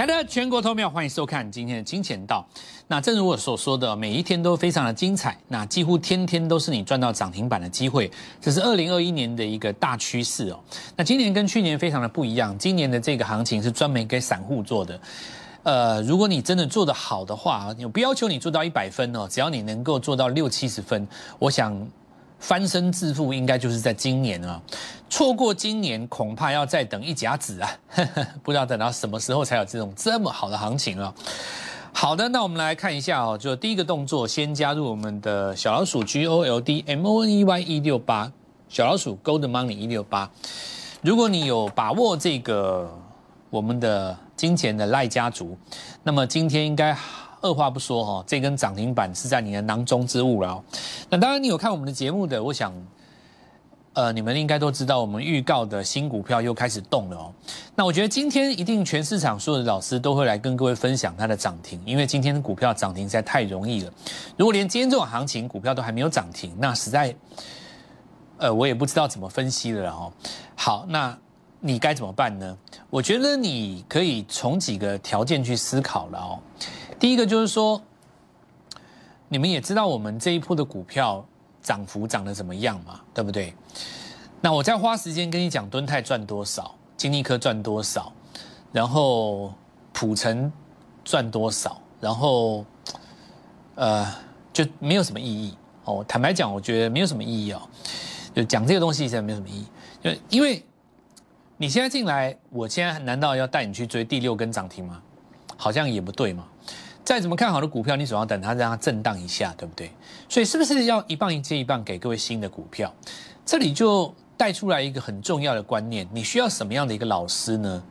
亲爱的全国投票，欢迎收看今天的金钱道。那正如我所说的，每一天都非常的精彩，那几乎天天都是你赚到涨停板的机会，这是二零二一年的一个大趋势哦。那今年跟去年非常的不一样，今年的这个行情是专门给散户做的。呃，如果你真的做得好的话，我不要求你做到一百分哦，只要你能够做到六七十分，我想。翻身致富应该就是在今年啊，错过今年恐怕要再等一甲子啊，不知道等到什么时候才有这种这么好的行情啊。好的，那我们来看一下哦，就第一个动作，先加入我们的小老鼠 G O L D M O N E Y 一六八，小老鼠 Gold Money 一六八。如果你有把握这个我们的金钱的赖家族，那么今天应该。二话不说哈，这根涨停板是在你的囊中之物了。那当然，你有看我们的节目的，我想，呃，你们应该都知道，我们预告的新股票又开始动了哦。那我觉得今天一定全市场所有的老师都会来跟各位分享它的涨停，因为今天的股票涨停实在太容易了。如果连今天这种行情股票都还没有涨停，那实在，呃，我也不知道怎么分析了哦。好，那你该怎么办呢？我觉得你可以从几个条件去思考了哦。第一个就是说，你们也知道我们这一波的股票涨幅涨得怎么样嘛，对不对？那我再花时间跟你讲，敦泰赚多少，金立科赚多少，然后普成赚多少，然后呃，就没有什么意义哦。坦白讲，我觉得没有什么意义哦。就讲这个东西实在没有什么意义，就因为你现在进来，我现在难道要带你去追第六根涨停吗？好像也不对嘛。再怎么看好的股票，你总要等它让它震荡一下，对不对？所以是不是要一棒一接一棒给各位新的股票？这里就带出来一个很重要的观念：你需要什么样的一个老师呢？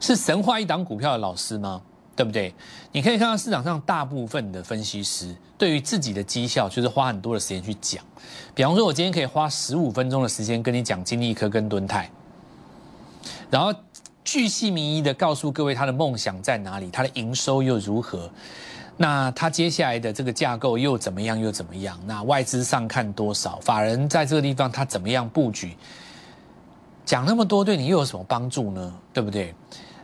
是神话一档股票的老师吗？对不对？你可以看到市场上大部分的分析师对于自己的绩效，就是花很多的时间去讲。比方说，我今天可以花十五分钟的时间跟你讲金立科跟敦泰，然后。巨细靡遗的告诉各位他的梦想在哪里，他的营收又如何？那他接下来的这个架构又怎么样？又怎么样？那外资上看多少？法人在这个地方他怎么样布局？讲那么多对你又有什么帮助呢？对不对？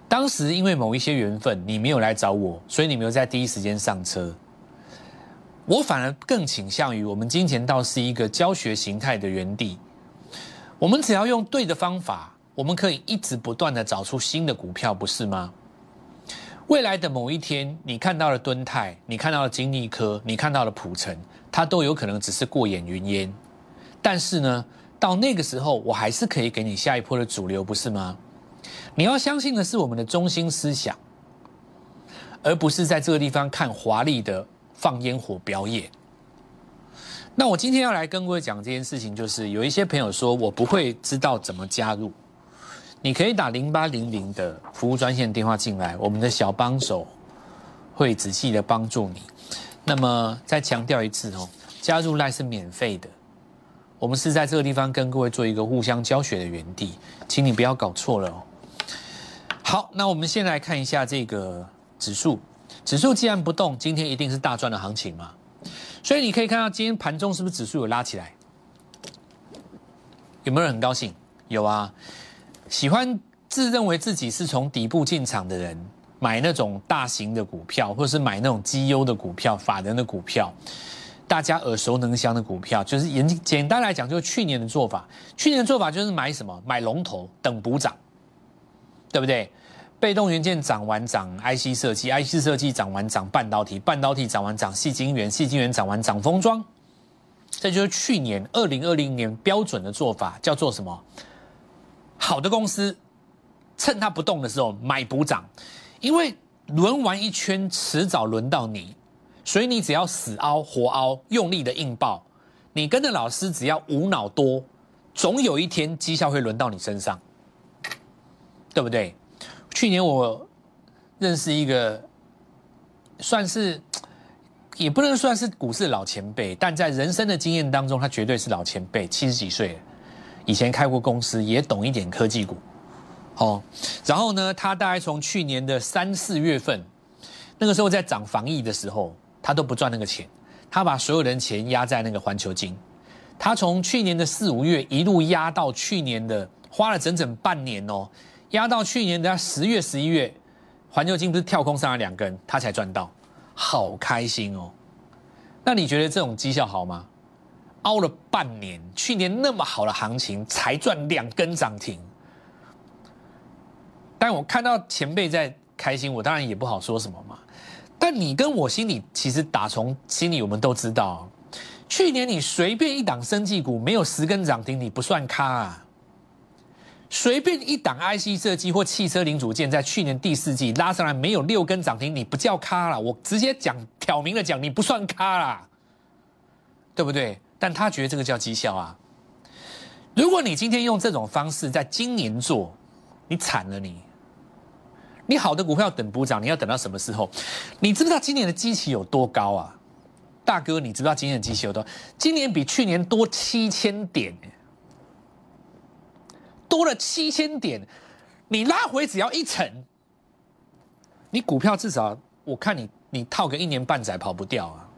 当时因为某一些缘分，你没有来找我，所以你没有在第一时间上车。我反而更倾向于我们金钱道是一个教学形态的园地，我们只要用对的方法。我们可以一直不断的找出新的股票，不是吗？未来的某一天，你看到了敦泰，你看到了金利科，你看到了普成，它都有可能只是过眼云烟。但是呢，到那个时候，我还是可以给你下一波的主流，不是吗？你要相信的是我们的中心思想，而不是在这个地方看华丽的放烟火表演。那我今天要来跟各位讲这件事情，就是有一些朋友说我不会知道怎么加入。你可以打零八零零的服务专线电话进来，我们的小帮手会仔细的帮助你。那么再强调一次哦，加入赖是免费的，我们是在这个地方跟各位做一个互相教学的园地，请你不要搞错了哦。好，那我们先来看一下这个指数，指数既然不动，今天一定是大赚的行情嘛。所以你可以看到今天盘中是不是指数有拉起来？有没有人很高兴？有啊。喜欢自认为自己是从底部进场的人，买那种大型的股票，或者是买那种绩优的股票、法人的股票，大家耳熟能详的股票，就是简简单来讲，就是去年的做法。去年的做法就是买什么？买龙头等补涨，对不对？被动元件涨完涨，IC 设计，IC 设计涨完涨，半导体，半导体涨完涨，细晶圆，细晶圆涨完涨，封装。这就是去年二零二零年标准的做法，叫做什么？好的公司，趁它不动的时候买补涨，因为轮完一圈，迟早轮到你，所以你只要死凹活凹，用力的硬爆，你跟着老师只要无脑多，总有一天绩效会轮到你身上，对不对？去年我认识一个，算是也不能算是股市老前辈，但在人生的经验当中，他绝对是老前辈，七十几岁。以前开过公司，也懂一点科技股，哦，然后呢，他大概从去年的三四月份，那个时候在涨防疫的时候，他都不赚那个钱，他把所有人钱压在那个环球金，他从去年的四五月一路压到去年的，花了整整半年哦，压到去年的十月十一月，环球金不是跳空上来两根，他才赚到，好开心哦。那你觉得这种绩效好吗？熬了半年，去年那么好的行情才赚两根涨停，但我看到前辈在开心，我当然也不好说什么嘛。但你跟我心里其实打从心里我们都知道，去年你随便一档生技股没有十根涨停，你不算咖啊。随便一档 IC 设计或汽车零组件，在去年第四季拉上来没有六根涨停，你不叫咖了。我直接讲挑明了讲，你不算咖啦，对不对？但他觉得这个叫绩效啊。如果你今天用这种方式在今年做，你惨了你。你好的股票等补涨，你要等到什么时候？你知不知道今年的基期有多高啊？大哥，你知不知道今年的基期有多？今年比去年多七千点。多了七千点，你拉回只要一成，你股票至少我看你你套个一年半载跑不掉啊！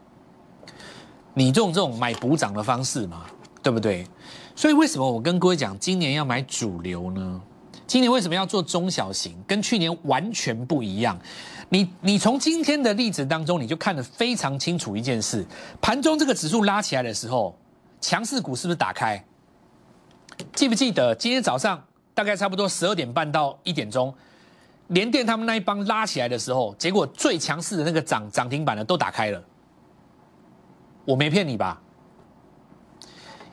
你用这种买补涨的方式嘛，对不对？所以为什么我跟各位讲，今年要买主流呢？今年为什么要做中小型？跟去年完全不一样。你你从今天的例子当中，你就看得非常清楚一件事：盘中这个指数拉起来的时候，强势股是不是打开？记不记得今天早上大概差不多十二点半到一点钟，联电他们那一帮拉起来的时候，结果最强势的那个涨涨停板的都打开了。我没骗你吧？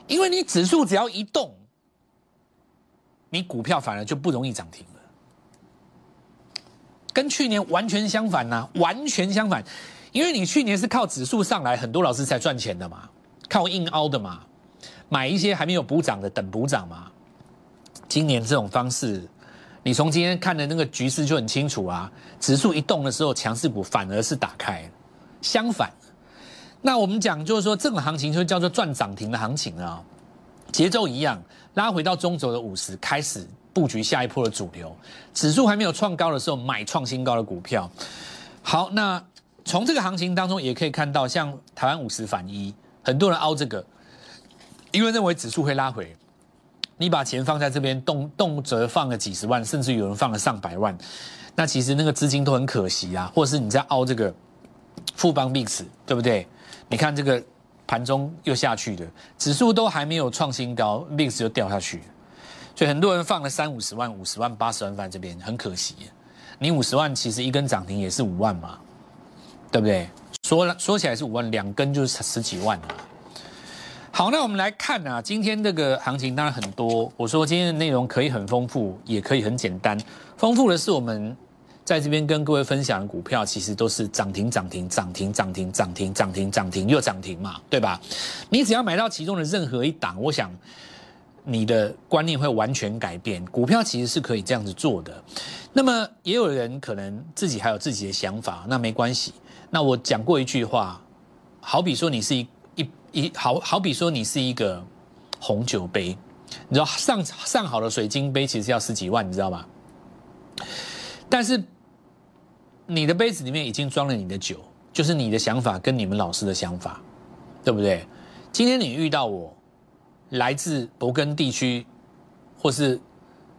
因为你指数只要一动，你股票反而就不容易涨停了。跟去年完全相反呐，完全相反。因为你去年是靠指数上来，很多老师才赚钱的嘛，靠硬凹的嘛。买一些还没有补涨的，等补涨嘛。今年这种方式，你从今天看的那个局势就很清楚啊。指数一动的时候，强势股反而是打开。相反，那我们讲就是说，这种行情就叫做赚涨停的行情啊。节奏一样，拉回到中轴的五十，开始布局下一波的主流。指数还没有创高的时候，买创新高的股票。好，那从这个行情当中也可以看到，像台湾五十反一，很多人凹这个。因为认为指数会拉回，你把钱放在这边，动动辄放了几十万，甚至有人放了上百万，那其实那个资金都很可惜啊。或者是你在凹这个富邦 mix，对不对？你看这个盘中又下去的，指数都还没有创新高，mix 就掉下去，所以很多人放了三五十万、五十万、八十万放在这边，很可惜。你五十万其实一根涨停也是五万嘛，对不对？说了说起来是五万，两根就是十几万了。好，那我们来看啊，今天这个行情当然很多。我说今天的内容可以很丰富，也可以很简单。丰富的是我们在这边跟各位分享的股票，其实都是涨停、涨停、涨停、涨停、涨停、涨停、涨停又涨停嘛，对吧？你只要买到其中的任何一档，我想你的观念会完全改变。股票其实是可以这样子做的。那么也有人可能自己还有自己的想法，那没关系。那我讲过一句话，好比说你是一。一一好好比说，你是一个红酒杯，你知道上上好的水晶杯其实要十几万，你知道吗？但是你的杯子里面已经装了你的酒，就是你的想法跟你们老师的想法，对不对？今天你遇到我，来自勃艮地区，或是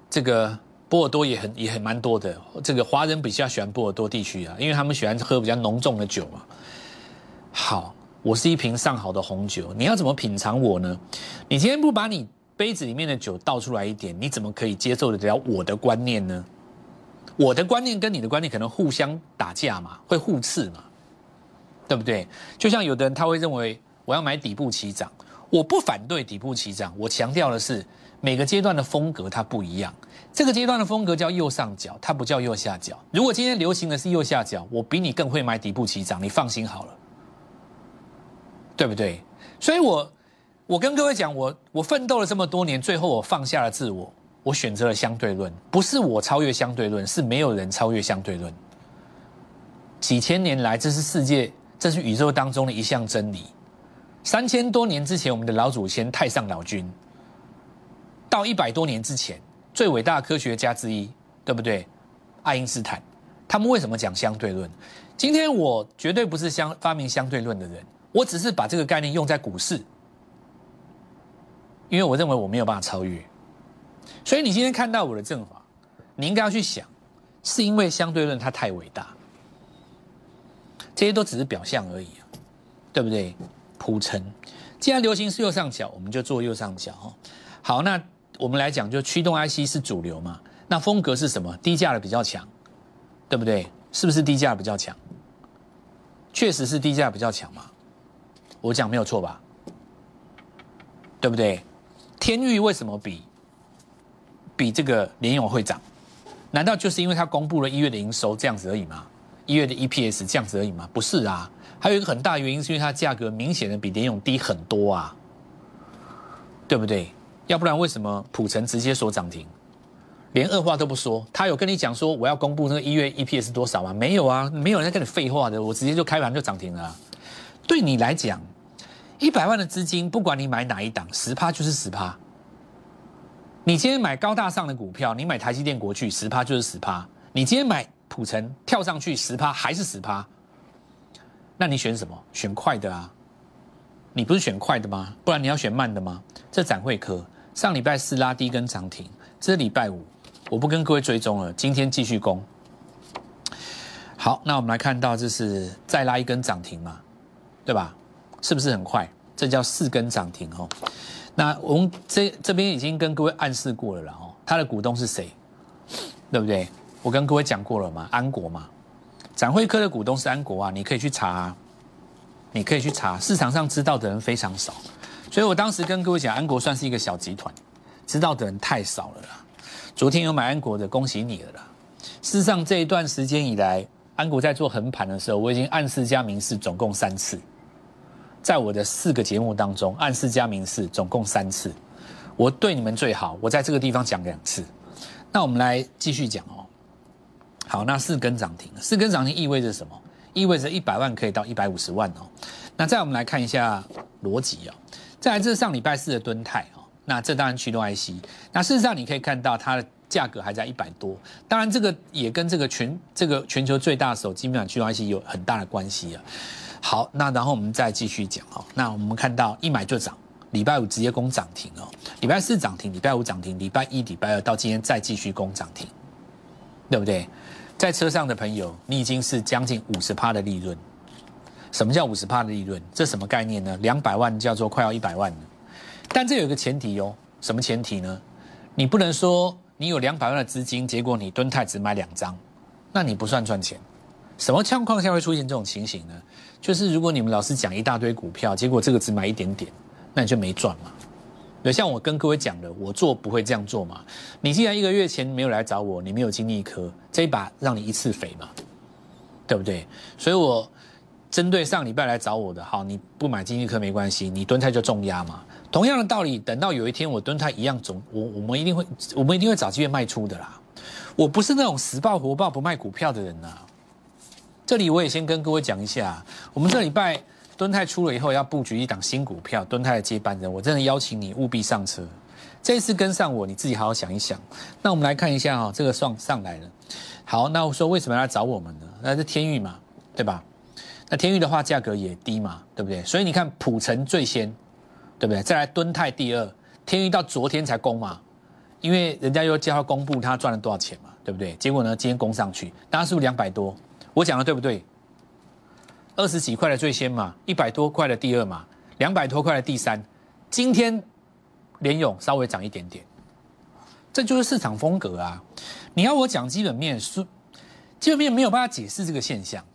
这个波尔多也很也很蛮多的，这个华人比较喜欢波尔多地区啊，因为他们喜欢喝比较浓重的酒嘛。好。我是一瓶上好的红酒，你要怎么品尝我呢？你今天不把你杯子里面的酒倒出来一点，你怎么可以接受得了我的观念呢？我的观念跟你的观念可能互相打架嘛，会互斥嘛，对不对？就像有的人他会认为我要买底部起涨，我不反对底部起涨，我强调的是每个阶段的风格它不一样，这个阶段的风格叫右上角，它不叫右下角。如果今天流行的是右下角，我比你更会买底部起涨，你放心好了。对不对？所以，我我跟各位讲，我我奋斗了这么多年，最后我放下了自我，我选择了相对论。不是我超越相对论，是没有人超越相对论。几千年来，这是世界，这是宇宙当中的一项真理。三千多年之前，我们的老祖先太上老君，到一百多年之前，最伟大的科学家之一，对不对？爱因斯坦，他们为什么讲相对论？今天我绝对不是相发明相对论的人。我只是把这个概念用在股市，因为我认为我没有办法超越，所以你今天看到我的阵法，你应该要去想，是因为相对论它太伟大，这些都只是表象而已，对不对？铺陈，既然流行是右上角，我们就做右上角哈。好，那我们来讲，就驱动 IC 是主流嘛？那风格是什么？低价的比较强，对不对？是不是低价比较强？确实是低价比较强嘛？我讲没有错吧？对不对？天域为什么比比这个联永会涨？难道就是因为它公布了一月的营收这样子而已吗？一月的 EPS 这样子而已吗？不是啊，还有一个很大原因是因为它价格明显的比联永低很多啊，对不对？要不然为什么普成直接说涨停，连二话都不说？他有跟你讲说我要公布那个一月 EPS 多少吗？没有啊，没有人在跟你废话的，我直接就开盘就涨停了。对你来讲，一百万的资金，不管你买哪一档，十趴就是十趴。你今天买高大上的股票，你买台积电、国去，十趴就是十趴。你今天买普成跳上去十趴还是十趴？那你选什么？选快的啊！你不是选快的吗？不然你要选慢的吗？这展会科上礼拜四拉低跟涨停，这礼拜五，我不跟各位追踪了，今天继续攻。好，那我们来看到这是再拉一根涨停嘛，对吧？是不是很快？这叫四根涨停哦。那我们这这边已经跟各位暗示过了了哦，他的股东是谁，对不对？我跟各位讲过了嘛，安国嘛，展会科的股东是安国啊，你可以去查，你可以去查，市场上知道的人非常少，所以我当时跟各位讲，安国算是一个小集团，知道的人太少了啦。昨天有买安国的，恭喜你了啦。事实上这一段时间以来，安国在做横盘的时候，我已经暗示加明示总共三次。在我的四个节目当中，暗示加明示总共三次，我对你们最好，我在这个地方讲两次。那我们来继续讲哦。好，那四根涨停，四根涨停意味着什么？意味着一百万可以到一百五十万哦。那再我们来看一下逻辑哦。再来，这是上礼拜四的吨泰哦。那这当然驱动 IC。那事实上你可以看到它的价格还在一百多。当然这个也跟这个全这个全球最大的手机面板驱动 IC 有很大的关系啊。好，那然后我们再继续讲哦。那我们看到一买就涨，礼拜五直接攻涨停哦。礼拜四涨停，礼拜五涨停，礼拜一、礼拜二到今天再继续攻涨停，对不对？在车上的朋友，你已经是将近五十趴的利润。什么叫五十趴的利润？这什么概念呢？两百万叫做快要一百万了。但这有一个前提哦，什么前提呢？你不能说你有两百万的资金，结果你蹲太只买两张，那你不算赚钱。什么情况下会出现这种情形呢？就是如果你们老师讲一大堆股票，结果这个只买一点点，那你就没赚嘛。对，像我跟各位讲的，我做不会这样做嘛。你既然一个月前没有来找我，你没有经历一颗这一把让你一次肥嘛，对不对？所以我针对上礼拜来找我的，好，你不买经济科没关系，你蹲泰就重压嘛。同样的道理，等到有一天我蹲泰一样总，我我们一定会，我们一定会找机会卖出的啦。我不是那种死抱活抱不卖股票的人呐。这里我也先跟各位讲一下，我们这礼拜敦泰出了以后要布局一档新股票，敦泰的接班人，我真的邀请你务必上车。这次跟上我，你自己好好想一想。那我们来看一下哈，这个上上来了。好，那我说为什么要来找我们呢？那是天域嘛，对吧？那天域的话价格也低嘛，对不对？所以你看普成最先，对不对？再来敦泰第二，天域到昨天才攻嘛，因为人家又叫他公布他赚了多少钱嘛，对不对？结果呢，今天攻上去，大家是不是两百多？我讲的对不对？二十几块的最先嘛，一百多块的第二嘛，两百多块的第三。今天联勇稍微涨一点点，这就是市场风格啊！你要我讲基本面，是基本面没有办法解释这个现象。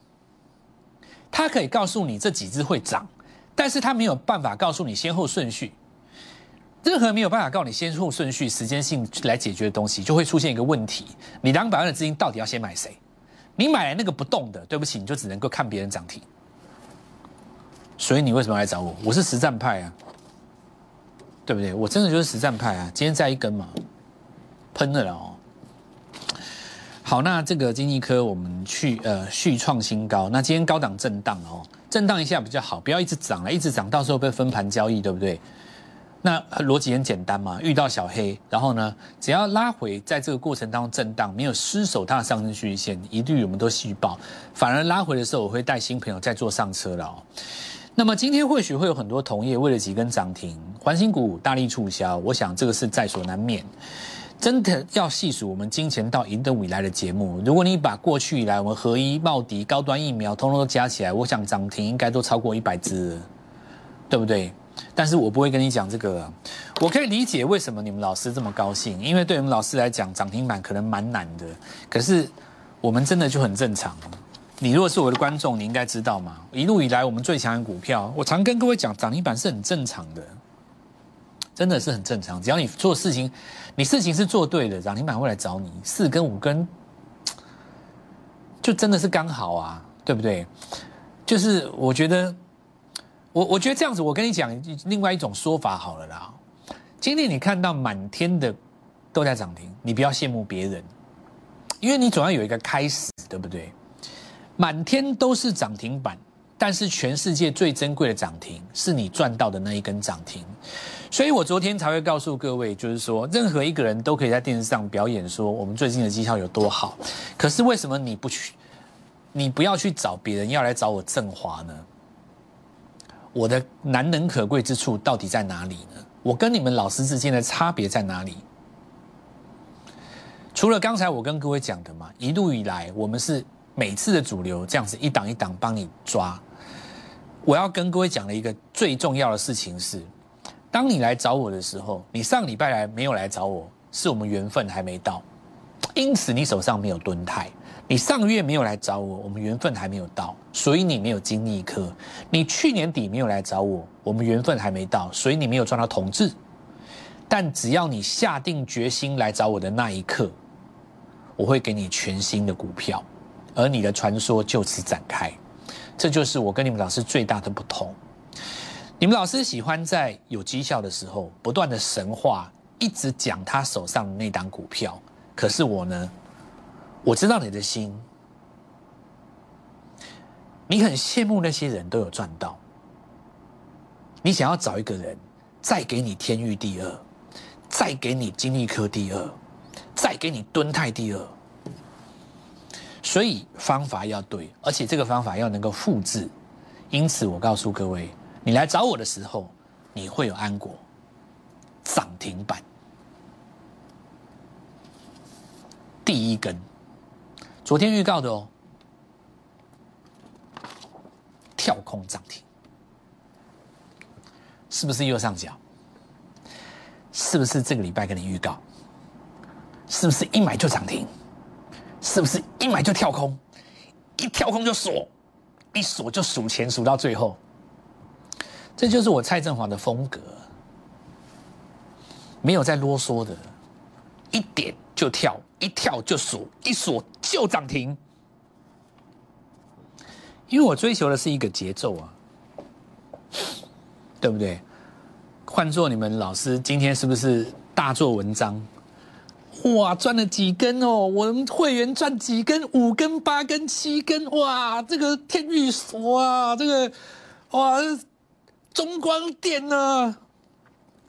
它可以告诉你这几只会涨，但是它没有办法告诉你先后顺序。任何没有办法告诉你先后顺序、时间性来解决的东西，就会出现一个问题：你两百万的资金到底要先买谁？你买来那个不动的，对不起，你就只能够看别人涨停。所以你为什么来找我？我是实战派啊，对不对？我真的就是实战派啊。今天再一根嘛，喷了哦。好，那这个经济科我们去呃续创新高。那今天高档震荡哦，震荡一下比较好，不要一直涨了，一直涨到时候被分盘交易，对不对？那逻辑很简单嘛，遇到小黑，然后呢，只要拉回，在这个过程当中震荡，没有失守它的上升趋势线，一律我们都续报。反而拉回的时候，我会带新朋友再坐上车了。那么今天或许会有很多同业为了几根涨停，环新股大力促销，我想这个是在所难免。真的要细数我们金钱到一路以来的节目，如果你把过去以来我们合一、茂迪、高端疫苗通通都加起来，我想涨停应该都超过一百只，对不对？但是我不会跟你讲这个，我可以理解为什么你们老师这么高兴，因为对我们老师来讲，涨停板可能蛮难的。可是我们真的就很正常。你如果是我的观众，你应该知道嘛，一路以来我们最强的股票，我常跟各位讲，涨停板是很正常的，真的是很正常。只要你做事情，你事情是做对的，涨停板会来找你。四根五根，就真的是刚好啊，对不对？就是我觉得。我我觉得这样子，我跟你讲另外一种说法好了啦。今天你看到满天的都在涨停，你不要羡慕别人，因为你总要有一个开始，对不对？满天都是涨停板，但是全世界最珍贵的涨停是你赚到的那一根涨停。所以我昨天才会告诉各位，就是说，任何一个人都可以在电视上表演说我们最近的绩效有多好。可是为什么你不去？你不要去找别人，要来找我振华呢？我的难能可贵之处到底在哪里呢？我跟你们老师之间的差别在哪里？除了刚才我跟各位讲的嘛，一路以来我们是每次的主流这样子一档一档帮你抓。我要跟各位讲的一个最重要的事情是，当你来找我的时候，你上礼拜来没有来找我，是我们缘分还没到，因此你手上没有蹲泰。你上个月没有来找我，我们缘分还没有到，所以你没有经历一刻。你去年底没有来找我，我们缘分还没到，所以你没有赚到统治。但只要你下定决心来找我的那一刻，我会给你全新的股票，而你的传说就此展开。这就是我跟你们老师最大的不同。你们老师喜欢在有绩效的时候不断的神话，一直讲他手上的那档股票，可是我呢？我知道你的心，你很羡慕那些人都有赚到，你想要找一个人再给你天域第二，再给你金立科第二，再给你敦泰第二，所以方法要对，而且这个方法要能够复制。因此，我告诉各位，你来找我的时候，你会有安果涨停板第一根。昨天预告的哦，跳空涨停，是不是右上角？是不是这个礼拜跟你预告？是不是一买就涨停？是不是一买就跳空？一跳空就锁，一锁就数钱数到最后。这就是我蔡振华的风格，没有再啰嗦的，一点就跳。一跳就锁，一锁就涨停。因为我追求的是一个节奏啊，对不对？换做你们老师今天是不是大做文章？哇，赚了几根哦！我们会员赚几根？五根、八根、七根？哇，这个天域哇，这个哇，中光电呢？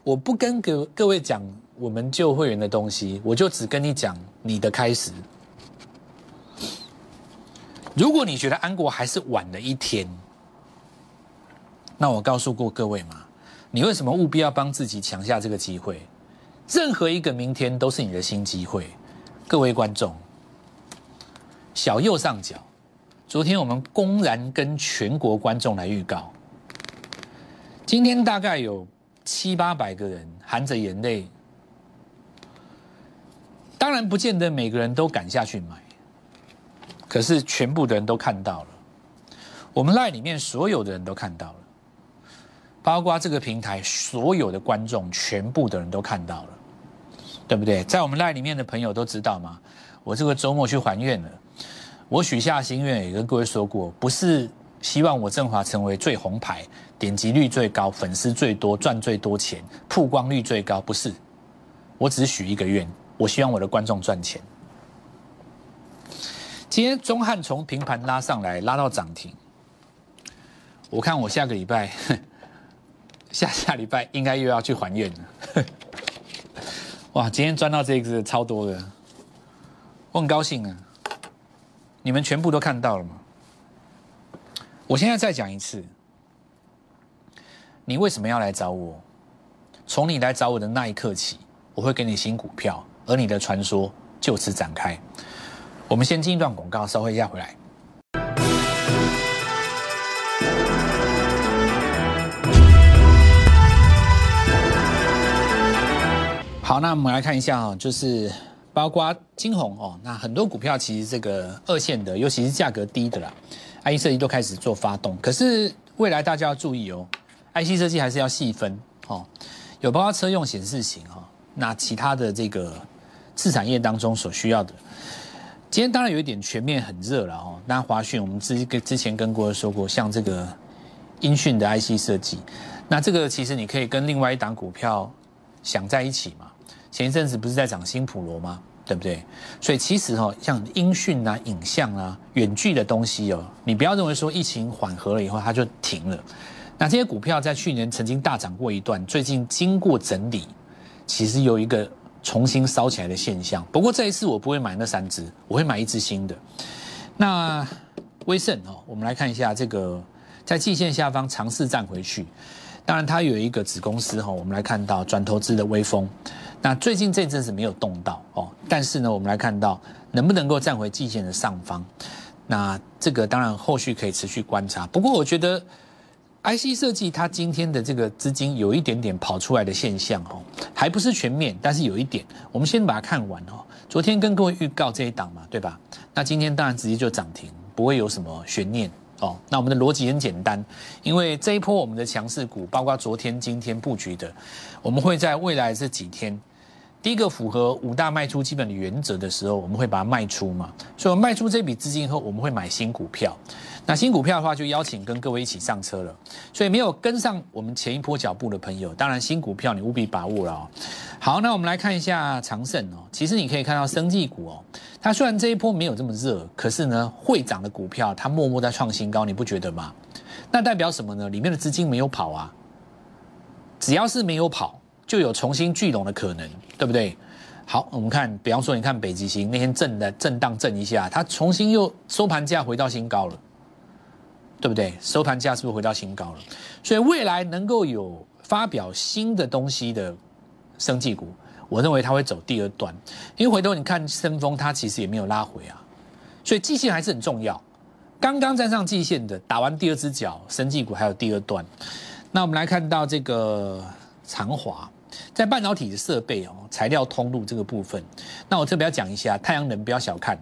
我不跟各各位讲。我们旧会员的东西，我就只跟你讲你的开始。如果你觉得安国还是晚了一天，那我告诉过各位嘛，你为什么务必要帮自己抢下这个机会？任何一个明天都是你的新机会。各位观众，小右上角，昨天我们公然跟全国观众来预告，今天大概有七八百个人含着眼泪。当然不见得每个人都敢下去买，可是全部的人都看到了，我们赖里面所有的人都看到了，包括这个平台所有的观众，全部的人都看到了，对不对？在我们赖里面的朋友都知道吗？我这个周末去还愿了，我许下心愿也跟各位说过，不是希望我振华成为最红牌、点击率最高、粉丝最多、赚最多钱、曝光率最高，不是，我只许一个愿。我希望我的观众赚钱。今天中汉从平盘拉上来，拉到涨停。我看我下个礼拜，下下礼拜应该又要去还愿了。哇，今天赚到这个超多的，我很高兴啊！你们全部都看到了吗？我现在再讲一次，你为什么要来找我？从你来找我的那一刻起，我会给你新股票。而你的传说就此展开。我们先进一段广告，稍后一下回来。好，那我们来看一下哈，就是包括金红哦，那很多股票其实这个二线的，尤其是价格低的啦，IC 设计都开始做发动。可是未来大家要注意哦，IC 设计还是要细分哦，有包括车用显示型哈，那其他的这个次产业当中所需要的。今天当然有一点全面很热了哦，那华讯我们之跟之前跟过说过，像这个音讯的 IC 设计，那这个其实你可以跟另外一档股票想在一起嘛。前一阵子不是在涨新普罗吗？对不对？所以其实哦，像音讯啊、影像啊、远距的东西哦，你不要认为说疫情缓和了以后它就停了。那这些股票在去年曾经大涨过一段，最近经过整理，其实有一个重新烧起来的现象。不过这一次我不会买那三只，我会买一只新的。那威盛哦，我们来看一下这个在季线下方尝试站回去。当然它有一个子公司哈，我们来看到转投资的微风。那最近这阵子没有动到哦，但是呢，我们来看到能不能够站回季线的上方，那这个当然后续可以持续观察。不过我觉得 IC 设计它今天的这个资金有一点点跑出来的现象哦，还不是全面，但是有一点，我们先把它看完哦。昨天跟各位预告这一档嘛，对吧？那今天当然直接就涨停，不会有什么悬念哦。那我们的逻辑很简单，因为这一波我们的强势股，包括昨天、今天布局的，我们会在未来这几天。第一个符合五大卖出基本的原则的时候，我们会把它卖出嘛。所以卖出这笔资金后，我们会买新股票。那新股票的话，就邀请跟各位一起上车了。所以没有跟上我们前一波脚步的朋友，当然新股票你务必把握了。好，那我们来看一下长盛哦。其实你可以看到生技股哦，它虽然这一波没有这么热，可是呢会涨的股票它默默在创新高，你不觉得吗？那代表什么呢？里面的资金没有跑啊。只要是没有跑。就有重新聚拢的可能，对不对？好，我们看，比方说，你看北极星那天震的震荡震一下，它重新又收盘价回到新高了，对不对？收盘价是不是回到新高了？所以未来能够有发表新的东西的生技股，我认为它会走第二段，因为回头你看深丰，它其实也没有拉回啊，所以季线还是很重要。刚刚站上季线的，打完第二只脚，生技股还有第二段。那我们来看到这个长华。在半导体的设备哦，材料通路这个部分，那我特别要讲一下，太阳能不要小看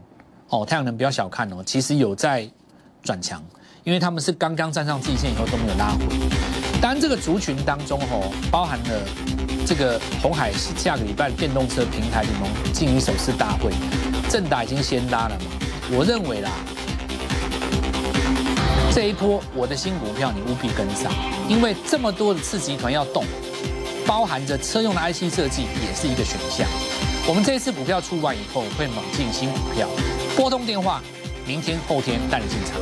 哦，太阳能不要小看哦，其实有在转强，因为他们是刚刚站上季线以后都没有拉回。当然，这个族群当中吼，包含了这个红海下个礼拜电动车平台联盟进一首次大会，正达已经先拉了嘛，我认为啦，这一波我的新股票你务必跟上，因为这么多的次集团要动。包含着车用的 IC 设计也是一个选项。我们这次股票出完以后，会猛进新股票。拨通电话，明天后天带你进场。